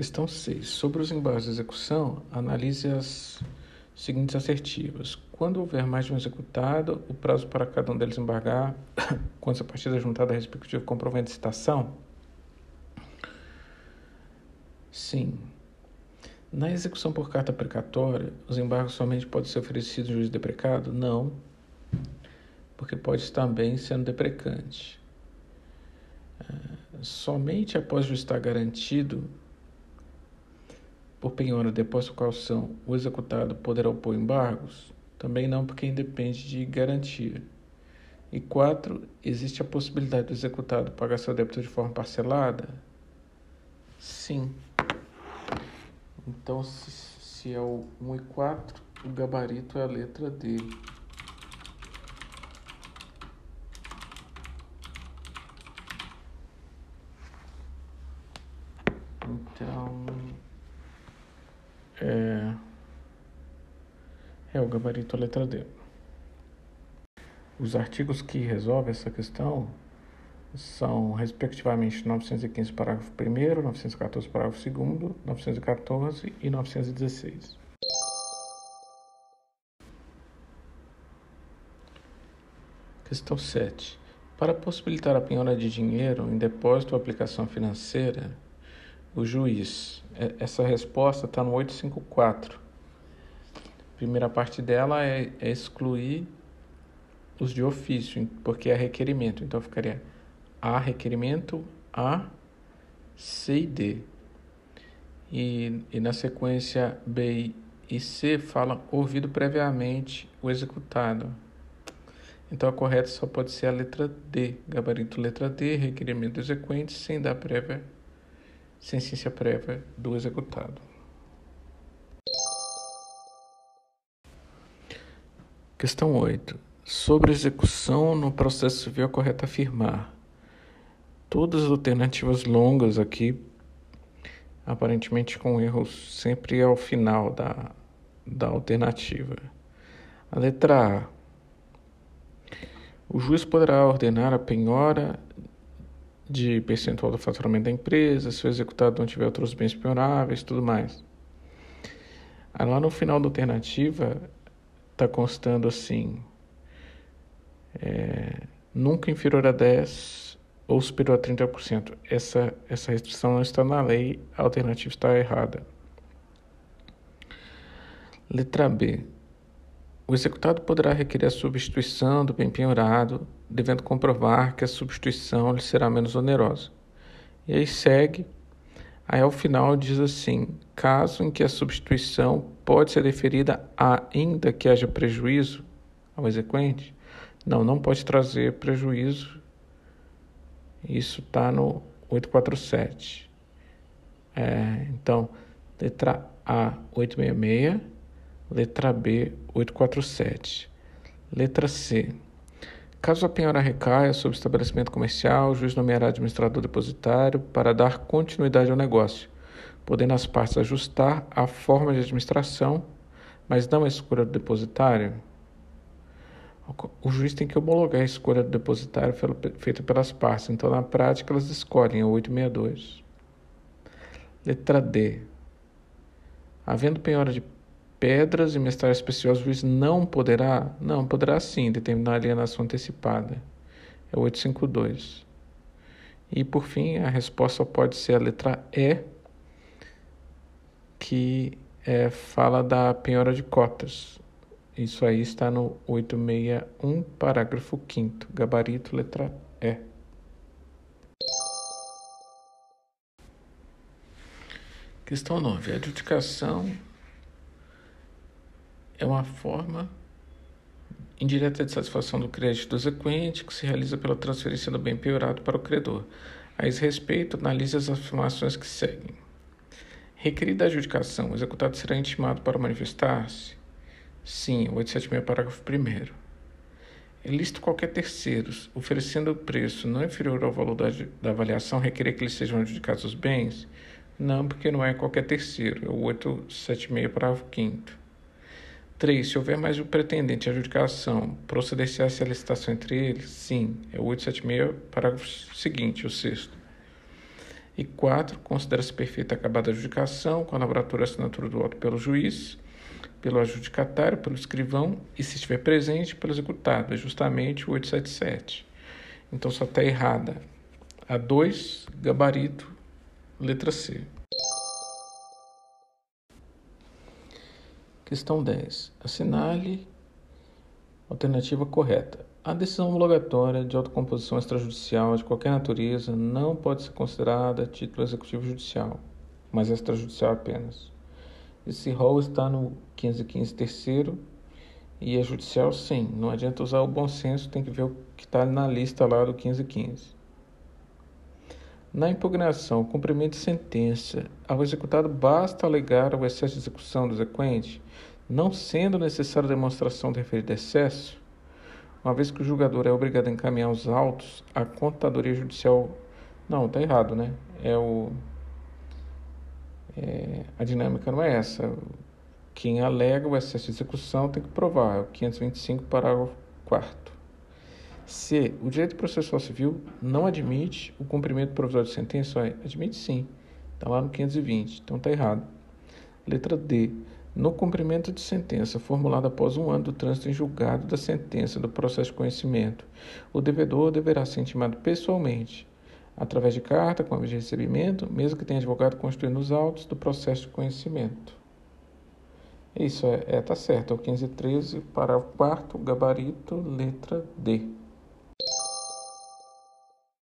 Questão 6. Sobre os embargos de execução, analise as seguintes assertivas. Quando houver mais de um executado, o prazo para cada um deles embargar, quando a partida juntada a respectivo comprovante de citação? Sim. Na execução por carta precatória, os embargos somente podem ser oferecidos no juiz deprecado? Não, porque pode também sendo deprecante. É, somente após o juiz estar garantido por penhora, depósito ou calção, o executado poderá opor embargos? Também não, porque independe de garantia. E quatro, existe a possibilidade do executado pagar seu débito de forma parcelada? Sim. Então, se, se é o 1 e 4, o gabarito é a letra D. Então, é, é o gabarito a letra D. Os artigos que resolvem essa questão são, respectivamente, 915, parágrafo 1, 914, parágrafo 2, 914 e 916. Questão 7. Para possibilitar a penhora de dinheiro em depósito ou aplicação financeira, o juiz. Essa resposta está no 854. A primeira parte dela é, é excluir os de ofício, porque é requerimento. Então ficaria a requerimento A, C e D. E, e na sequência B e C fala ouvido previamente o executado. Então a correta só pode ser a letra D, gabarito letra D, requerimento do exequente, sem dar prévia, sem ciência prévia do executado. Questão 8. Sobre execução no processo civil é correto afirmar todas as alternativas longas aqui, aparentemente com erros sempre ao final da, da alternativa. A letra A. O juiz poderá ordenar a penhora de percentual do faturamento da empresa, se o executado não tiver outros bens penhoráveis, tudo mais. Aí lá no final da alternativa está constando assim: é, nunca inferior a 10 ou superior a 30%. Essa, essa restrição não está na lei, a alternativa está errada. Letra B. O executado poderá requerer a substituição do bem penhorado, devendo comprovar que a substituição lhe será menos onerosa. E aí segue, aí ao final diz assim: caso em que a substituição pode ser deferida ainda que haja prejuízo ao exequente, não, não pode trazer prejuízo isso está no 847. É, então, letra A, 866. Letra B, 847. Letra C. Caso a penhora recaia sobre estabelecimento comercial, o juiz nomeará administrador depositário para dar continuidade ao negócio, podendo as partes ajustar a forma de administração, mas não a escolha do depositário o juiz tem que homologar a escolha do depositário feita pelas partes. Então, na prática, elas escolhem o 862. Letra D. Havendo penhora de pedras e mestrais preciosos, o juiz não poderá, não, poderá sim determinar a alienação antecipada. É o 852. E, por fim, a resposta pode ser a letra E, que é, fala da penhora de cotas. Isso aí está no 861, parágrafo 5 gabarito letra E. Questão 9. A adjudicação é uma forma indireta de satisfação do crédito exequente que se realiza pela transferência do bem piorado para o credor. A esse respeito, analise as afirmações que seguem. Requerida a adjudicação, o executado será intimado para manifestar-se Sim, 876, parágrafo 1. É lícito qualquer terceiros, oferecendo o preço não inferior ao valor da, da avaliação, requerer que lhes sejam adjudicados os bens? Não, porque não é qualquer terceiro, é o 876, parágrafo 5. 3. Se houver mais um pretendente à adjudicação, proceder-se a licitação entre eles? Sim, é o 876, parágrafo seguinte, o sexto. E 4. Considera-se perfeita acabada a adjudicação com a lavratura e assinatura do auto pelo juiz, pelo adjudicatário, pelo escrivão e, se estiver presente, pelo executado. É justamente o 877. Então só está errada. A 2, gabarito, letra C. Questão 10. Assinale alternativa correta. A decisão homologatória de autocomposição extrajudicial de qualquer natureza não pode ser considerada título executivo judicial, mas extrajudicial apenas. Esse rol está no 515 terceiro e é judicial sim. Não adianta usar o bom senso, tem que ver o que está na lista lá do 1515. Na impugnação, cumprimento de sentença, ao executado basta alegar o excesso de execução do exequente, não sendo necessária demonstração do referido excesso, uma vez que o julgador é obrigado a encaminhar os autos à contadoria judicial. Não, está errado, né? É o. É, a dinâmica não é essa. Quem alega o excesso de execução tem que provar, é o 525, parágrafo 4. Se o direito processual civil não admite o cumprimento provisório de sentença, admite sim. Está lá no 520, então está errado. Letra D. No cumprimento de sentença formulada após um ano do trânsito em julgado da sentença do processo de conhecimento, o devedor deverá ser intimado pessoalmente, através de carta com aviso de recebimento, mesmo que tenha advogado constituindo os autos do processo de conhecimento. Isso é, é tá certo, é o 1513, parágrafo 4 gabarito, letra D.